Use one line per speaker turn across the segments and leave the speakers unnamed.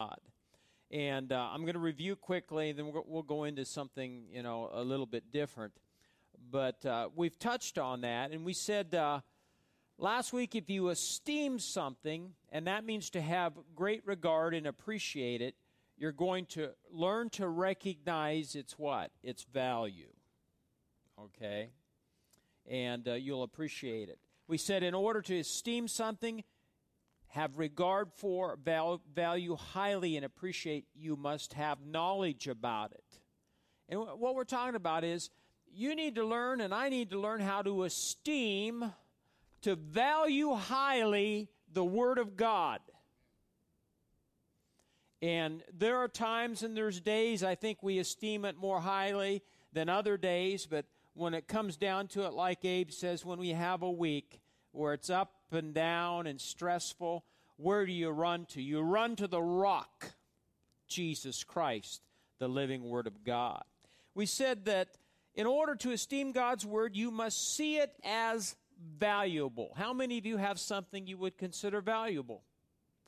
God. And uh, I'm going to review quickly, then we'll, we'll, go into something you know a little bit different. But uh, we've touched on that, and we said uh, last week if you esteem something, and that means to have great regard and appreciate it, you're going to learn to recognize its what? Its value. Okay? And uh, you'll appreciate it. We said in order to esteem something, have regard for, value highly, and appreciate, you must have knowledge about it. And what we're talking about is you need to learn, and I need to learn how to esteem, to value highly the Word of God. And there are times and there's days I think we esteem it more highly than other days, but when it comes down to it, like Abe says, when we have a week where it's up and down and stressful, where do you run to? You run to the rock, Jesus Christ, the living Word of God. We said that in order to esteem God's Word, you must see it as valuable. How many of you have something you would consider valuable?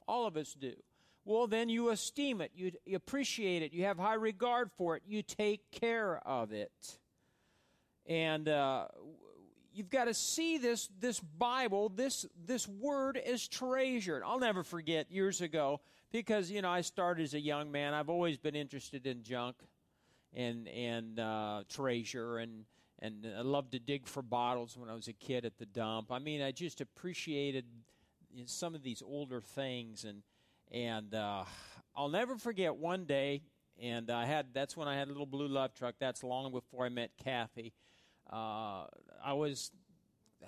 All of us do. Well, then you esteem it, you appreciate it, you have high regard for it, you take care of it. And uh, you've got to see this this Bible, this this word is treasured. I'll never forget years ago because you know I started as a young man. I've always been interested in junk and and uh, treasure and and I loved to dig for bottles when I was a kid at the dump. I mean, I just appreciated some of these older things and and uh, I'll never forget one day. And I had that's when I had a little blue love truck. That's long before I met Kathy uh, I was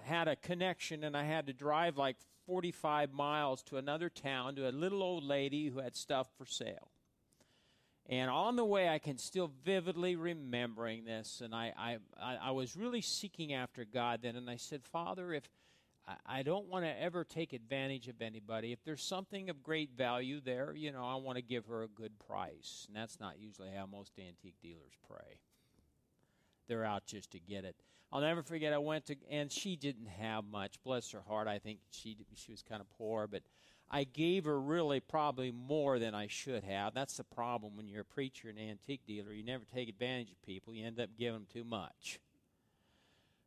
had a connection and I had to drive like 45 miles to another town to a little old lady who had stuff for sale. And on the way, I can still vividly remembering this, and I, I, I was really seeking after God then, and I said, Father, if I don't want to ever take advantage of anybody. If there's something of great value there, you know, I want to give her a good price. And that's not usually how most antique dealers pray they're out just to get it. I'll never forget. I went to, and she didn't have much. Bless her heart. I think she she was kind of poor, but I gave her really probably more than I should have. That's the problem when you're a preacher and antique dealer. You never take advantage of people. You end up giving them too much.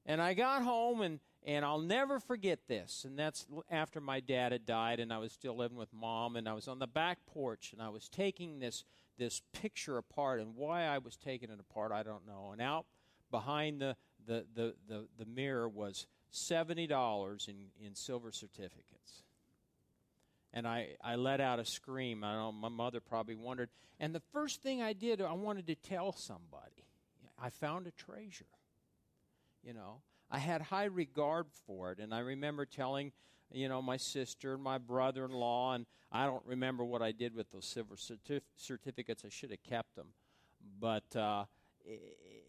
And I got home and and I'll never forget this. And that's after my dad had died and I was still living with mom and I was on the back porch and I was taking this this picture apart and why I was taking it apart I don't know. And out behind the, the, the, the, the mirror was $70 in, in silver certificates. And I, I let out a scream. I know my mother probably wondered. And the first thing I did, I wanted to tell somebody. I found a treasure. You know, I had high regard for it. And I remember telling, you know, my sister and my brother in law, and I don't remember what I did with those silver certif- certificates. I should have kept them. But, uh,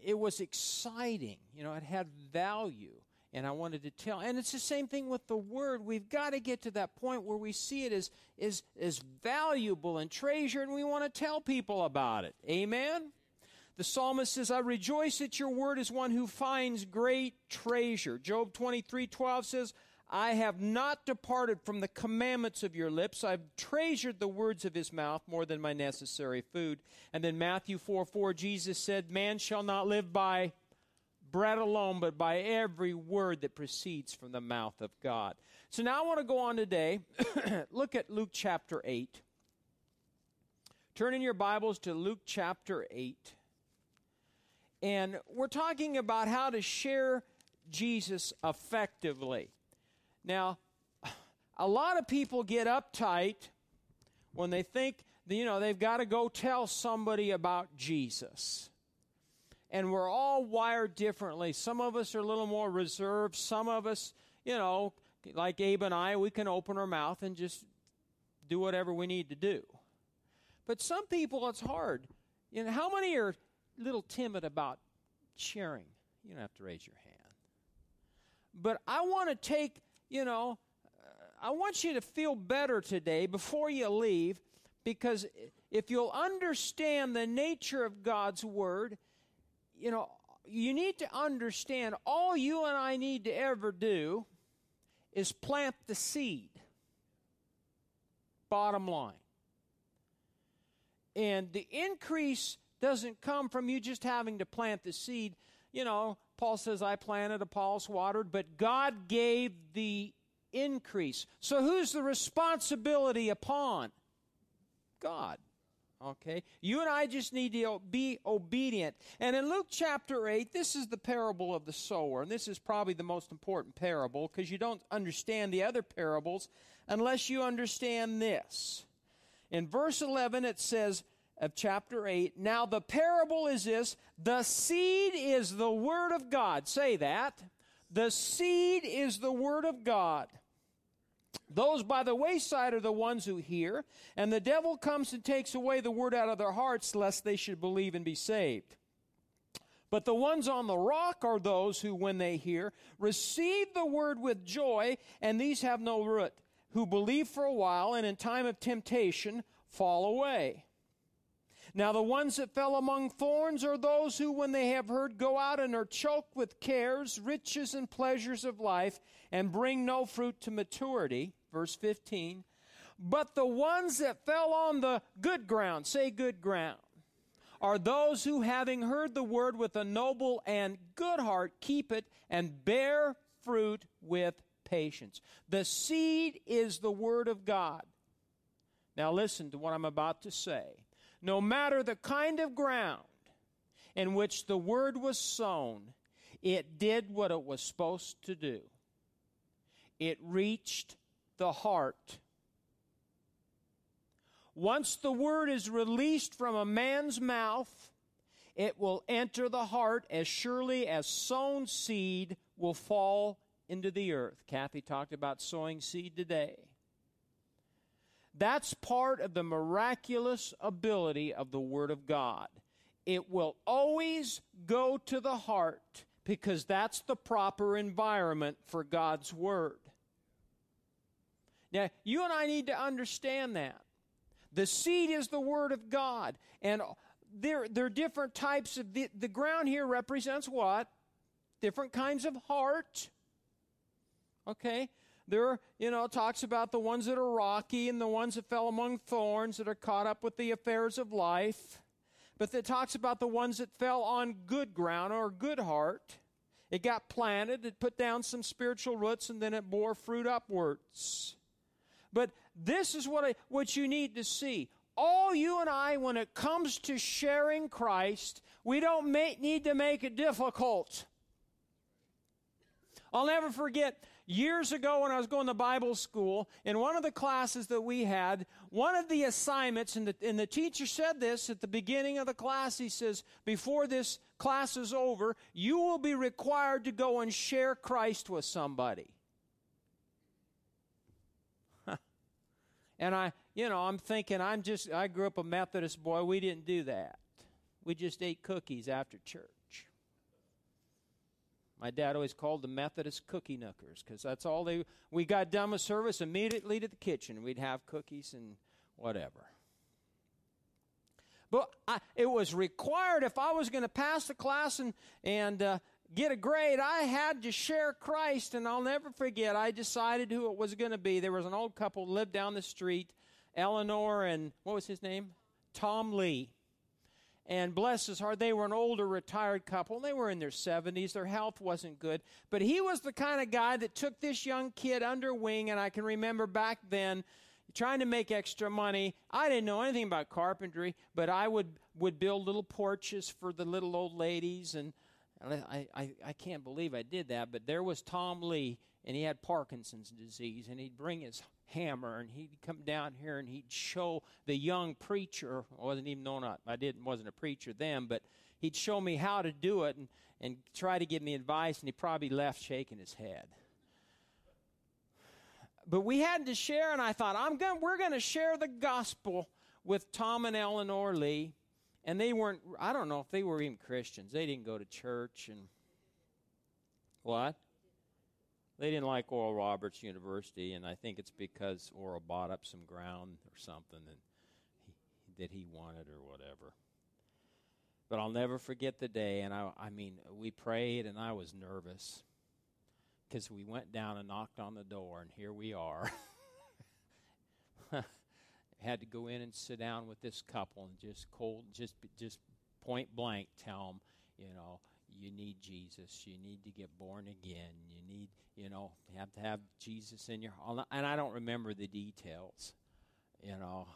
it was exciting. You know, it had value. And I wanted to tell. And it's the same thing with the word. We've got to get to that point where we see it as, as, as valuable and treasured, and we want to tell people about it. Amen? The psalmist says, I rejoice that your word is one who finds great treasure. Job 23 12 says, I have not departed from the commandments of your lips. I've treasured the words of his mouth more than my necessary food. And then Matthew 4 4, Jesus said, Man shall not live by bread alone, but by every word that proceeds from the mouth of God. So now I want to go on today. Look at Luke chapter 8. Turn in your Bibles to Luke chapter 8. And we're talking about how to share Jesus effectively. Now, a lot of people get uptight when they think, you know, they've got to go tell somebody about Jesus. And we're all wired differently. Some of us are a little more reserved. Some of us, you know, like Abe and I, we can open our mouth and just do whatever we need to do. But some people, it's hard. You know, how many are a little timid about sharing? You don't have to raise your hand. But I want to take you know, I want you to feel better today before you leave because if you'll understand the nature of God's Word, you know, you need to understand all you and I need to ever do is plant the seed. Bottom line. and the increase doesn't come from you just having to plant the seed. You know, Paul says, I planted, Apollos watered, but God gave the increase. So who's the responsibility upon? God. Okay? You and I just need to be obedient. And in Luke chapter 8, this is the parable of the sower. And this is probably the most important parable because you don't understand the other parables unless you understand this. In verse 11, it says, of chapter 8. Now, the parable is this the seed is the Word of God. Say that. The seed is the Word of God. Those by the wayside are the ones who hear, and the devil comes and takes away the word out of their hearts, lest they should believe and be saved. But the ones on the rock are those who, when they hear, receive the word with joy, and these have no root, who believe for a while, and in time of temptation fall away. Now, the ones that fell among thorns are those who, when they have heard, go out and are choked with cares, riches, and pleasures of life, and bring no fruit to maturity. Verse 15. But the ones that fell on the good ground, say good ground, are those who, having heard the word with a noble and good heart, keep it and bear fruit with patience. The seed is the word of God. Now, listen to what I'm about to say. No matter the kind of ground in which the word was sown, it did what it was supposed to do it reached the heart. Once the word is released from a man's mouth, it will enter the heart as surely as sown seed will fall into the earth. Kathy talked about sowing seed today. That's part of the miraculous ability of the Word of God. It will always go to the heart because that's the proper environment for God's Word. Now, you and I need to understand that. The seed is the Word of God. And there, there are different types of. The, the ground here represents what? Different kinds of heart. Okay? There you know, talks about the ones that are rocky and the ones that fell among thorns that are caught up with the affairs of life. But it talks about the ones that fell on good ground or good heart. It got planted, it put down some spiritual roots, and then it bore fruit upwards. But this is what, I, what you need to see. All you and I, when it comes to sharing Christ, we don't make, need to make it difficult. I'll never forget years ago when I was going to Bible school, in one of the classes that we had, one of the assignments, and the, and the teacher said this at the beginning of the class, he says, Before this class is over, you will be required to go and share Christ with somebody. And I, you know, I'm thinking, I'm just, I grew up a Methodist boy. We didn't do that. We just ate cookies after church. My dad always called the Methodist cookie knockers because that's all they. We got done with service immediately to the kitchen. We'd have cookies and whatever. But I, it was required if I was going to pass the class and and uh, get a grade, I had to share Christ, and I'll never forget. I decided who it was going to be. There was an old couple lived down the street, Eleanor and what was his name? Tom Lee. And bless his heart, they were an older retired couple. They were in their 70s. Their health wasn't good. But he was the kind of guy that took this young kid under wing. And I can remember back then trying to make extra money. I didn't know anything about carpentry, but I would, would build little porches for the little old ladies and I, I, I can't believe I did that, but there was Tom Lee, and he had Parkinson's disease, and he'd bring his hammer, and he'd come down here, and he'd show the young preacher. I wasn't even known I didn't wasn't a preacher then, but he'd show me how to do it, and and try to give me advice, and he probably left shaking his head. But we had to share, and I thought, I'm going. We're going to share the gospel with Tom and Eleanor Lee and they weren't i don't know if they were even christians they didn't go to church and what they didn't like oral roberts university and i think it's because oral bought up some ground or something and he, that he wanted or whatever. But i'll never forget the day and i, I mean we prayed and i was nervous because we went down and knocked on the door and here we are. Had to go in and sit down with this couple and just cold, just just point blank tell them, you know, you need Jesus. You need to get born again. You need, you know, you have to have Jesus in your heart. And I don't remember the details, you know.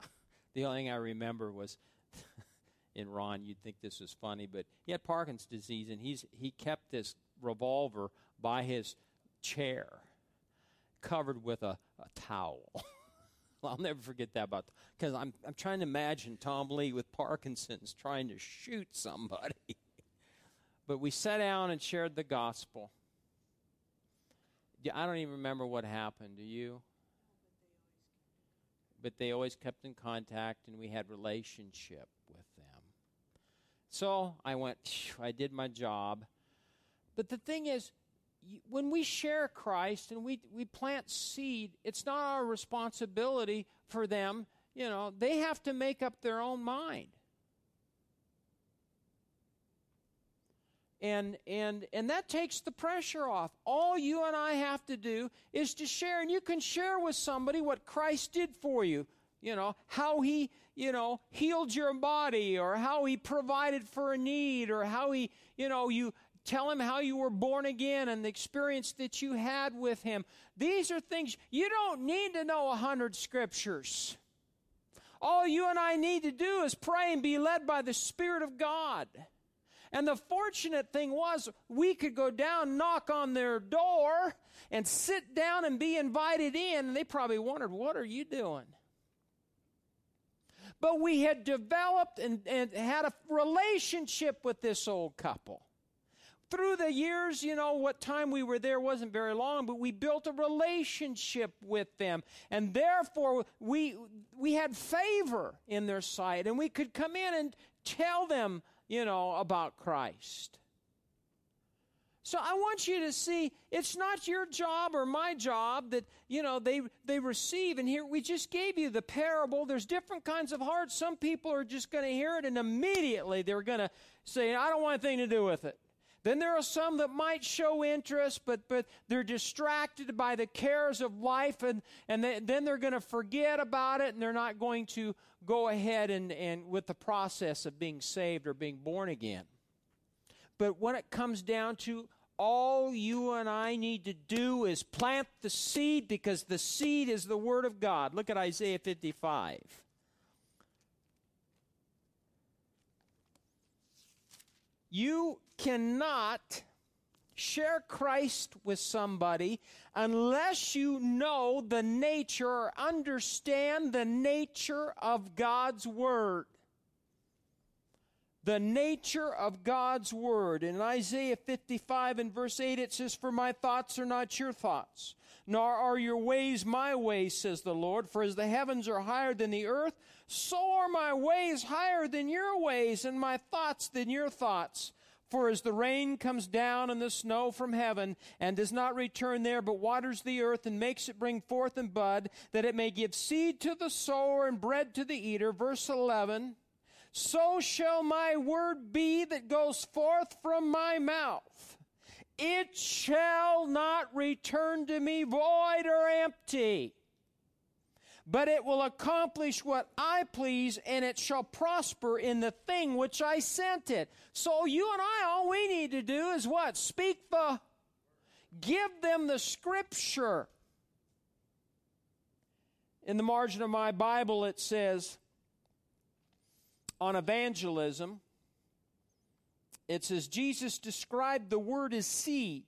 the only thing I remember was in Ron, you'd think this was funny, but he had Parkinson's disease and he's he kept this revolver by his chair covered with a, a towel. I'll never forget that about because I'm I'm trying to imagine Tom Lee with Parkinson's trying to shoot somebody. But we sat down and shared the gospel. I don't even remember what happened. Do you? But they always kept in contact, and we had relationship with them. So I went. I did my job. But the thing is, when we share Christ and we, we plant seed, it's not our responsibility for them. You know, they have to make up their own mind. And, and, and that takes the pressure off. All you and I have to do is to share. And you can share with somebody what Christ did for you. You know, how he, you know, healed your body or how he provided for a need or how he, you know, you Tell him how you were born again and the experience that you had with him. These are things you don't need to know a hundred scriptures. All you and I need to do is pray and be led by the Spirit of God. And the fortunate thing was, we could go down, knock on their door, and sit down and be invited in. And they probably wondered, What are you doing? But we had developed and, and had a relationship with this old couple through the years, you know, what time we were there wasn't very long, but we built a relationship with them. And therefore, we, we had favor in their sight. And we could come in and tell them, you know, about Christ. So I want you to see it's not your job or my job that, you know, they, they receive. And here we just gave you the parable. There's different kinds of hearts. Some people are just going to hear it and immediately they're going to say, I don't want anything to do with it. Then there are some that might show interest, but, but they're distracted by the cares of life, and, and they, then they're going to forget about it, and they're not going to go ahead and, and with the process of being saved or being born again. But when it comes down to all you and I need to do is plant the seed because the seed is the Word of God. Look at Isaiah 55. You cannot share Christ with somebody unless you know the nature or understand the nature of God's Word. The nature of God's Word. In Isaiah 55 and verse 8, it says, For my thoughts are not your thoughts, nor are your ways my ways, says the Lord. For as the heavens are higher than the earth, so are my ways higher than your ways, and my thoughts than your thoughts. For as the rain comes down and the snow from heaven, and does not return there, but waters the earth and makes it bring forth and bud, that it may give seed to the sower and bread to the eater. Verse 11 So shall my word be that goes forth from my mouth. It shall not return to me void or empty but it will accomplish what I please, and it shall prosper in the thing which I sent it. So you and I, all we need to do is what? Speak the, give them the scripture. In the margin of my Bible, it says on evangelism, it says Jesus described the word as seed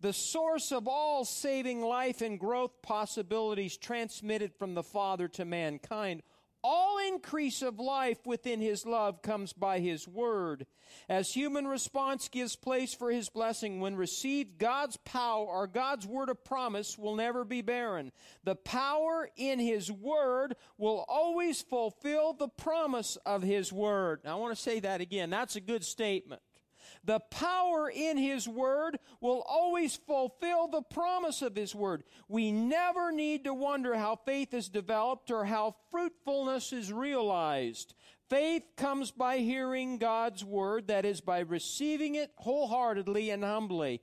the source of all saving life and growth possibilities transmitted from the Father to mankind. All increase of life within His love comes by His Word. As human response gives place for His blessing, when received, God's power or God's Word of promise will never be barren. The power in His Word will always fulfill the promise of His Word. Now, I want to say that again. That's a good statement. The power in His Word will always fulfill the promise of His Word. We never need to wonder how faith is developed or how fruitfulness is realized. Faith comes by hearing God's Word, that is, by receiving it wholeheartedly and humbly.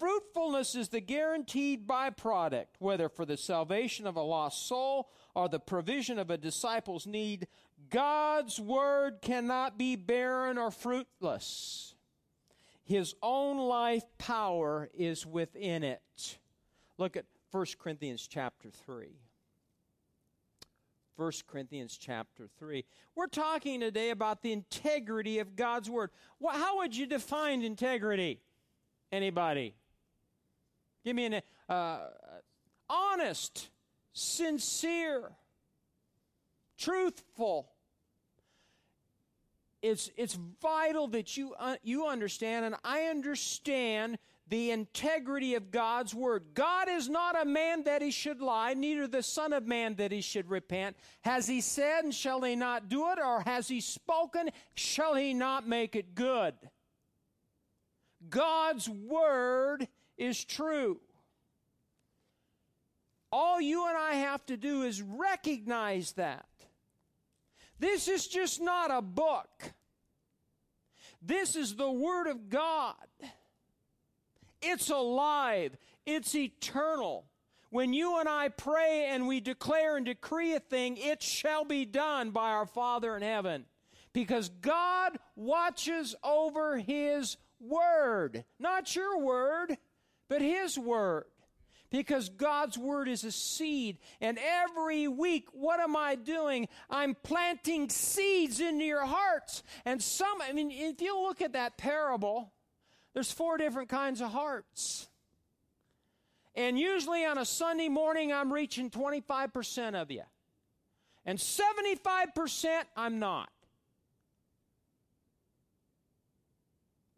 Fruitfulness is the guaranteed byproduct, whether for the salvation of a lost soul or the provision of a disciple's need, God's word cannot be barren or fruitless. His own life power is within it. Look at 1 Corinthians chapter 3. 1 Corinthians chapter 3. We're talking today about the integrity of God's word. How would you define integrity? Anybody? Give me an uh, honest, sincere, truthful. It's, it's vital that you, uh, you understand, and I understand the integrity of God's word. God is not a man that he should lie, neither the Son of Man that he should repent. Has he said, and shall he not do it? Or has he spoken, shall he not make it good? God's word is true. All you and I have to do is recognize that. This is just not a book. This is the Word of God. It's alive, it's eternal. When you and I pray and we declare and decree a thing, it shall be done by our Father in heaven. Because God watches over His Word. Not your Word, but His Word because God's word is a seed. And every week, what am I doing? I'm planting seeds into your hearts. And some, I mean, if you look at that parable, there's four different kinds of hearts. And usually on a Sunday morning, I'm reaching 25% of you. And 75% I'm not.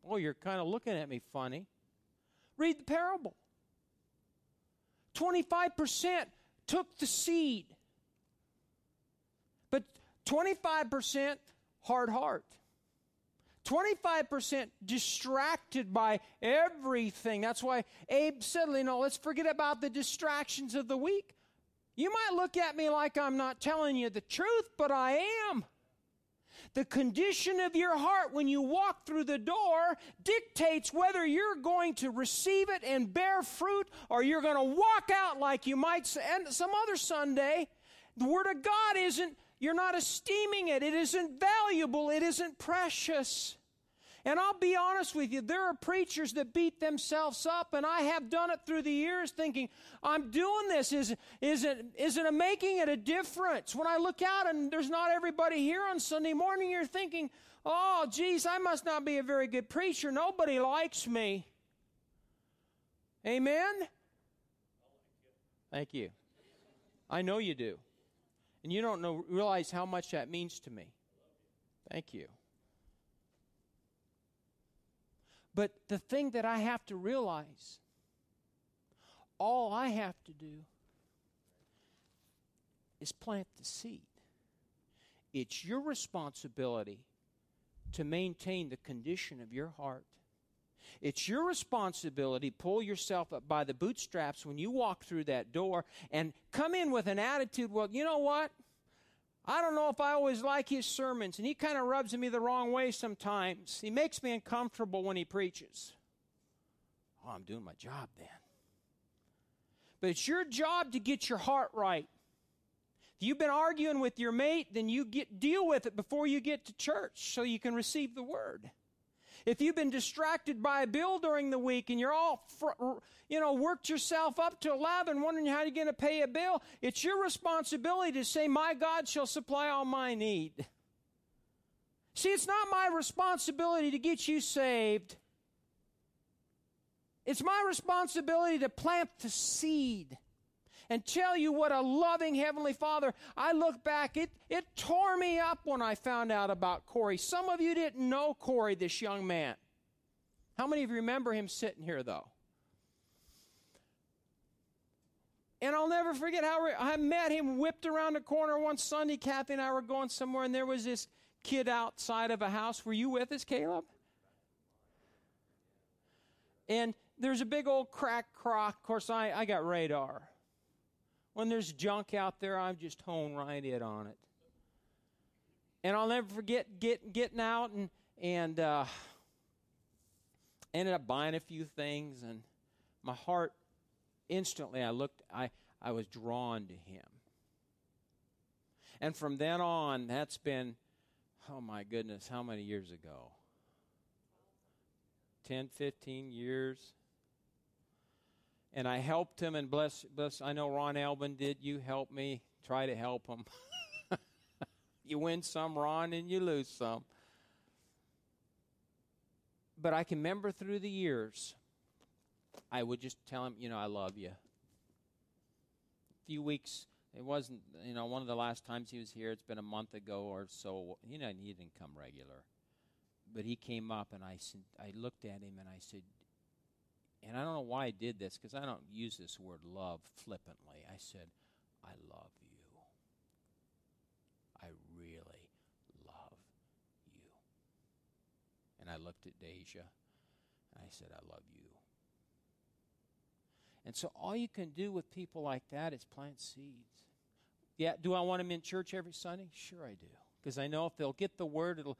Oh, you're kind of looking at me funny. Read the parable. 25% took the seed. But 25% hard heart. 25% distracted by everything. That's why Abe said, you know, let's forget about the distractions of the week. You might look at me like I'm not telling you the truth, but I am. The condition of your heart when you walk through the door dictates whether you're going to receive it and bear fruit or you're going to walk out like you might. And some other Sunday, the Word of God isn't, you're not esteeming it. It isn't valuable. It isn't precious. And I'll be honest with you, there are preachers that beat themselves up, and I have done it through the years thinking, I'm doing this. Is, is, it, is it making it a difference? When I look out and there's not everybody here on Sunday morning, you're thinking, oh, geez, I must not be a very good preacher. Nobody likes me. Amen? Thank you. I know you do. And you don't know, realize how much that means to me. Thank you. But the thing that I have to realize, all I have to do is plant the seed. It's your responsibility to maintain the condition of your heart. It's your responsibility pull yourself up by the bootstraps when you walk through that door and come in with an attitude, well, you know what? I don't know if I always like his sermons, and he kind of rubs me the wrong way sometimes. He makes me uncomfortable when he preaches. Oh, I'm doing my job then. But it's your job to get your heart right. If you've been arguing with your mate, then you get deal with it before you get to church so you can receive the word. If you've been distracted by a bill during the week and you're all, fr- you know, worked yourself up to 11 wondering how you're going to pay a bill, it's your responsibility to say, My God shall supply all my need. See, it's not my responsibility to get you saved. It's my responsibility to plant the seed and tell you what a loving Heavenly Father. I look back, it, it tore me up when I found out about Corey. Some of you didn't know Corey, this young man. How many of you remember him sitting here, though? And I'll never forget how I met him whipped around the corner one Sunday. Kathy and I were going somewhere, and there was this kid outside of a house. Were you with us, Caleb? And there's a big old crack crock. Of course, I, I got radar. When there's junk out there, I'm just hone right in on it. And I'll never forget get, getting out and, and uh, ended up buying a few things. And my heart, instantly, I looked, I, I was drawn to him. And from then on, that's been, oh my goodness, how many years ago? 10, 15 years. And I helped him, and bless, bless, I know Ron Albin did. You help me, try to help him. you win some, Ron, and you lose some. But I can remember through the years, I would just tell him, you know, I love you. A few weeks, it wasn't, you know, one of the last times he was here, it's been a month ago or so. You know, he didn't come regular. But he came up, and I, I looked at him and I said, and I don't know why I did this because I don't use this word love flippantly. I said, I love you. I really love you. And I looked at Deja and I said, I love you. And so all you can do with people like that is plant seeds. Yeah, do I want them in church every Sunday? Sure I do. Because I know if they'll get the word it'll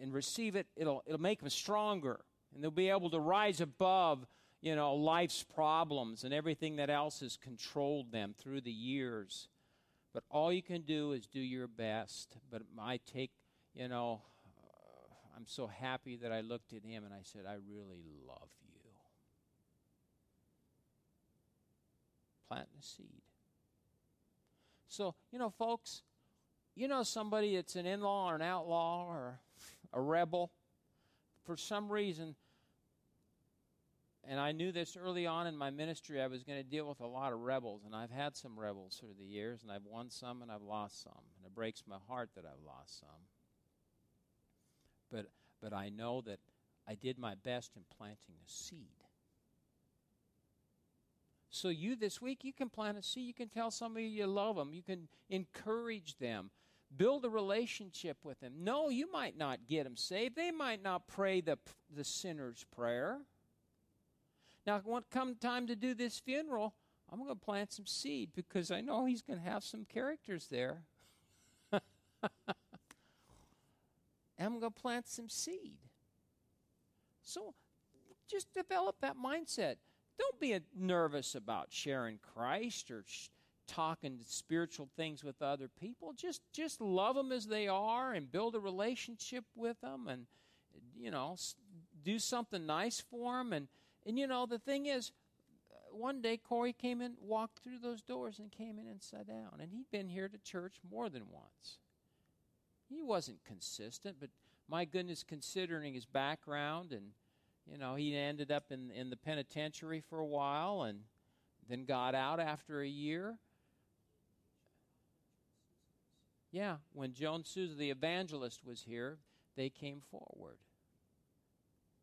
and receive it, it'll it'll make them stronger. And they'll be able to rise above, you know, life's problems and everything that else has controlled them through the years. But all you can do is do your best. But I take, you know, uh, I'm so happy that I looked at him and I said, I really love you. planting a seed. So, you know, folks, you know somebody that's an in law or an outlaw or a rebel, for some reason, and I knew this early on in my ministry, I was going to deal with a lot of rebels, and I've had some rebels through the years, and I've won some and I've lost some, and it breaks my heart that I've lost some. But, but I know that I did my best in planting a seed. So you this week, you can plant a seed. You can tell somebody you love them. You can encourage them. Build a relationship with them. No, you might not get them saved. They might not pray the, the sinner's prayer. Now, when come time to do this funeral, I'm going to plant some seed because I know he's going to have some characters there. I'm going to plant some seed. So just develop that mindset. Don't be nervous about sharing Christ or sh- talking spiritual things with other people. Just just love them as they are and build a relationship with them and you know do something nice for them and and you know the thing is uh, one day Corey came in walked through those doors and came in and sat down and he'd been here to church more than once. He wasn't consistent, but my goodness considering his background and you know, he ended up in, in the penitentiary for a while and then got out after a year. Yeah, when Joan Souza, the evangelist, was here, they came forward.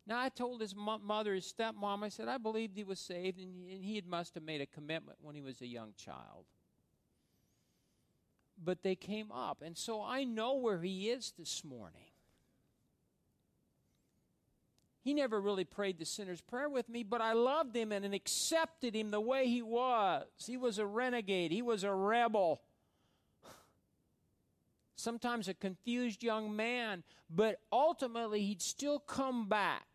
Now, I told his mo- mother, his stepmom, I said, I believed he was saved, and he must have made a commitment when he was a young child. But they came up, and so I know where he is this morning. He never really prayed the sinner's prayer with me, but I loved him and accepted him the way he was. He was a renegade, he was a rebel. Sometimes a confused young man, but ultimately he'd still come back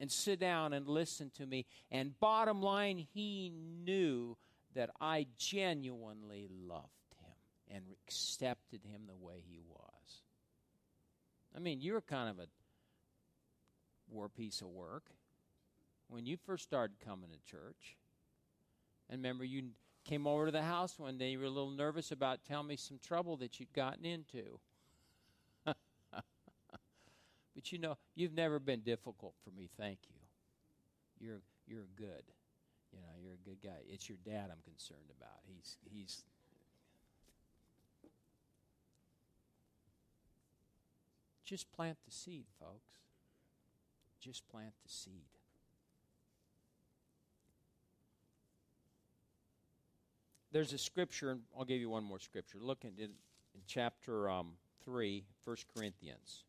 and sit down and listen to me. And bottom line, he knew that I genuinely loved him and accepted him the way he was. I mean, you're kind of a war piece of work when you first started coming to church. And remember, you came over to the house one day, you were a little nervous about telling me some trouble that you'd gotten into. But you know, you've never been difficult for me, thank you. You're you're good. You know, you're a good guy. It's your dad I'm concerned about. He's he's just plant the seed, folks just plant the seed. There's a scripture, and I'll give you one more scripture. Look at it in chapter um, 3, 1 Corinthians.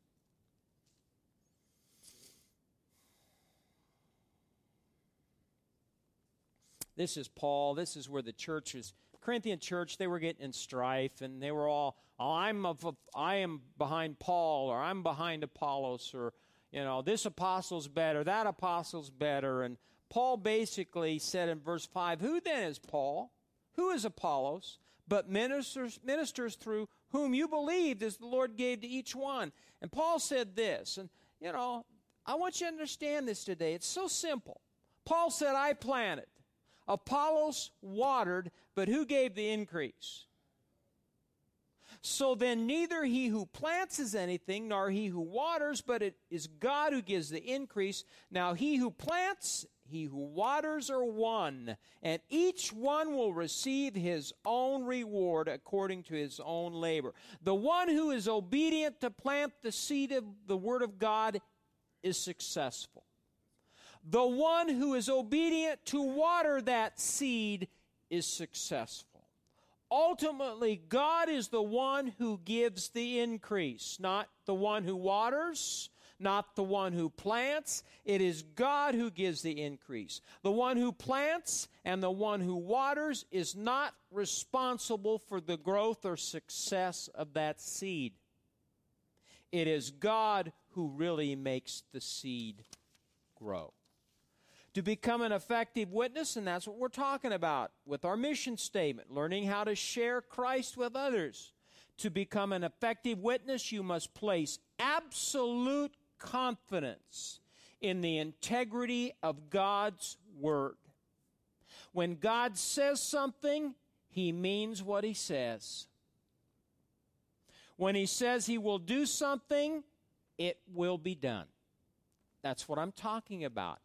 This is Paul. This is where the church is. Corinthian church, they were getting in strife, and they were all, oh, I'm of, I am behind Paul, or I'm behind Apollos, or you know, this apostle's better, that apostle's better. And Paul basically said in verse 5 Who then is Paul? Who is Apollos? but ministers, ministers through whom you believed as the Lord gave to each one. And Paul said this, and you know, I want you to understand this today. It's so simple. Paul said, I planted, Apollos watered, but who gave the increase? So then, neither he who plants is anything, nor he who waters, but it is God who gives the increase. Now, he who plants he who waters are one, and each one will receive his own reward according to his own labor. The one who is obedient to plant the seed of the Word of God is successful. The one who is obedient to water that seed is successful. Ultimately, God is the one who gives the increase, not the one who waters not the one who plants. It is God who gives the increase. The one who plants and the one who waters is not responsible for the growth or success of that seed. It is God who really makes the seed grow. To become an effective witness, and that's what we're talking about with our mission statement learning how to share Christ with others. To become an effective witness, you must place absolute confidence in the integrity of God's Word. When God says something, He means what He says. When He says He will do something, it will be done. That's what I'm talking about.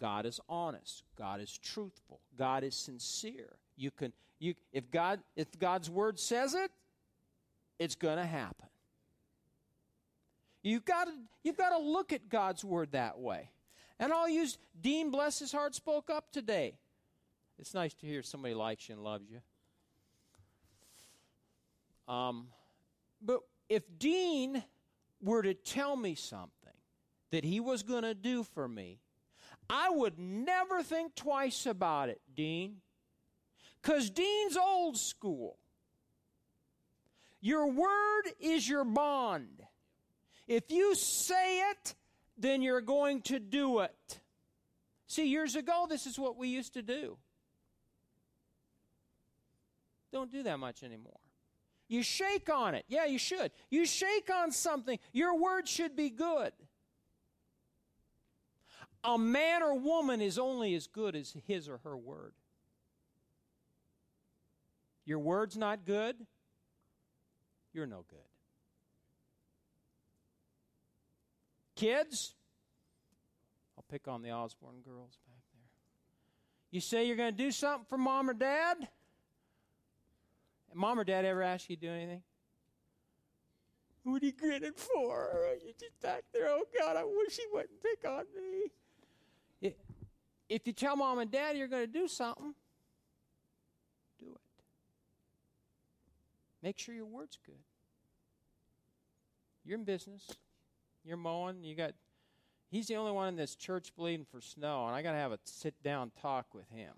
God is honest. God is truthful. God is sincere. You can you if God if God's word says it, it's going to happen. You've got to, you've got to look at God's word that way. And I'll use Dean, bless his heart, spoke up today. It's nice to hear somebody likes you and loves you. Um, but if Dean were to tell me something that he was going to do for me, I would never think twice about it, Dean. Because Dean's old school. Your word is your bond. If you say it, then you're going to do it. See, years ago, this is what we used to do. Don't do that much anymore. You shake on it. Yeah, you should. You shake on something. Your word should be good. A man or woman is only as good as his or her word. Your word's not good, you're no good. Kids, I'll pick on the Osborne girls back there. You say you're going to do something for mom or dad? Mom or dad ever ask you to do anything? What are you grinning for? You're just back there. Oh, God, I wish he wouldn't pick on me. If you tell mom and dad you're going to do something, do it. Make sure your word's good. You're in business. You're mowing. You got. He's the only one in this church bleeding for snow, and I got to have a sit down talk with him.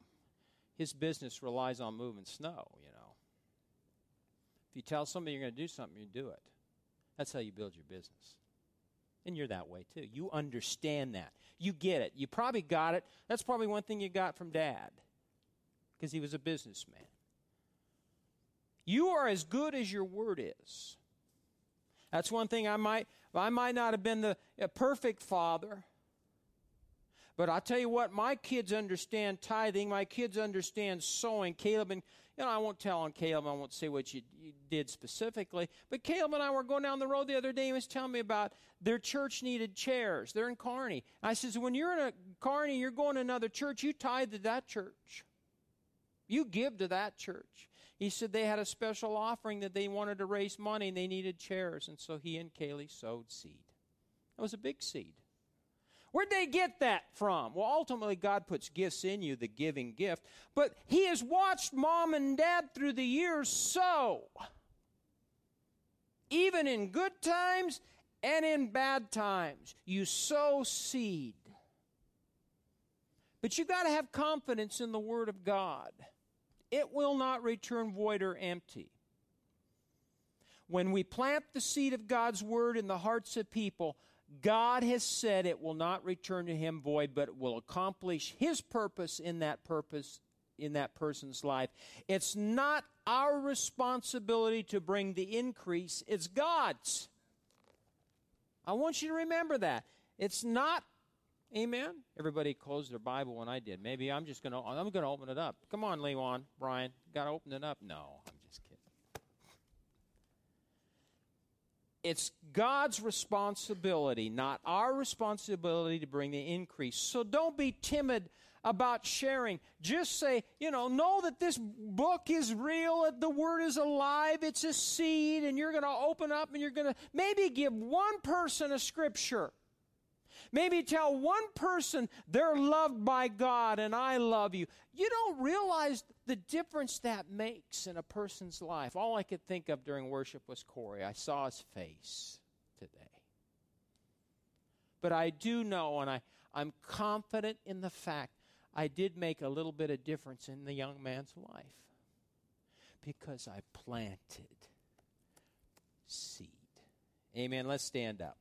His business relies on moving snow. You know. If you tell somebody you're going to do something, you do it. That's how you build your business. And you're that way too. You understand that. You get it. You probably got it. That's probably one thing you got from dad because he was a businessman. You are as good as your word is. That's one thing I might I might not have been the perfect father, but I tell you what, my kids understand tithing. My kids understand sowing. Caleb and you know, I won't tell on Caleb. I won't say what you, you, did specifically. But Caleb and I were going down the road the other day. He was telling me about their church needed chairs. They're in Kearney. I says, when you're in a Kearney, you're going to another church. You tithe to that church. You give to that church. He said they had a special offering that they wanted to raise money and they needed chairs. And so he and Kaylee sowed seed. That was a big seed. Where'd they get that from? Well, ultimately, God puts gifts in you, the giving gift. But He has watched mom and dad through the years so, Even in good times and in bad times, you sow seed. But you got to have confidence in the Word of God it will not return void or empty. When we plant the seed of God's word in the hearts of people, God has said it will not return to him void, but it will accomplish his purpose in that purpose in that person's life. It's not our responsibility to bring the increase, it's God's. I want you to remember that. It's not Amen. Everybody closed their Bible when I did. Maybe I'm just going to I'm going to open it up. Come on, Lewan, Brian, got to open it up. No, I'm just kidding. It's God's responsibility, not our responsibility to bring the increase. So don't be timid about sharing. Just say, you know, know that this book is real, the word is alive, it's a seed, and you're going to open up and you're going to maybe give one person a scripture. Maybe tell one person they're loved by God and I love you. You don't realize the difference that makes in a person's life. All I could think of during worship was Corey. I saw his face today. But I do know, and I, I'm confident in the fact I did make a little bit of difference in the young man's life because I planted seed. Amen. Let's stand up.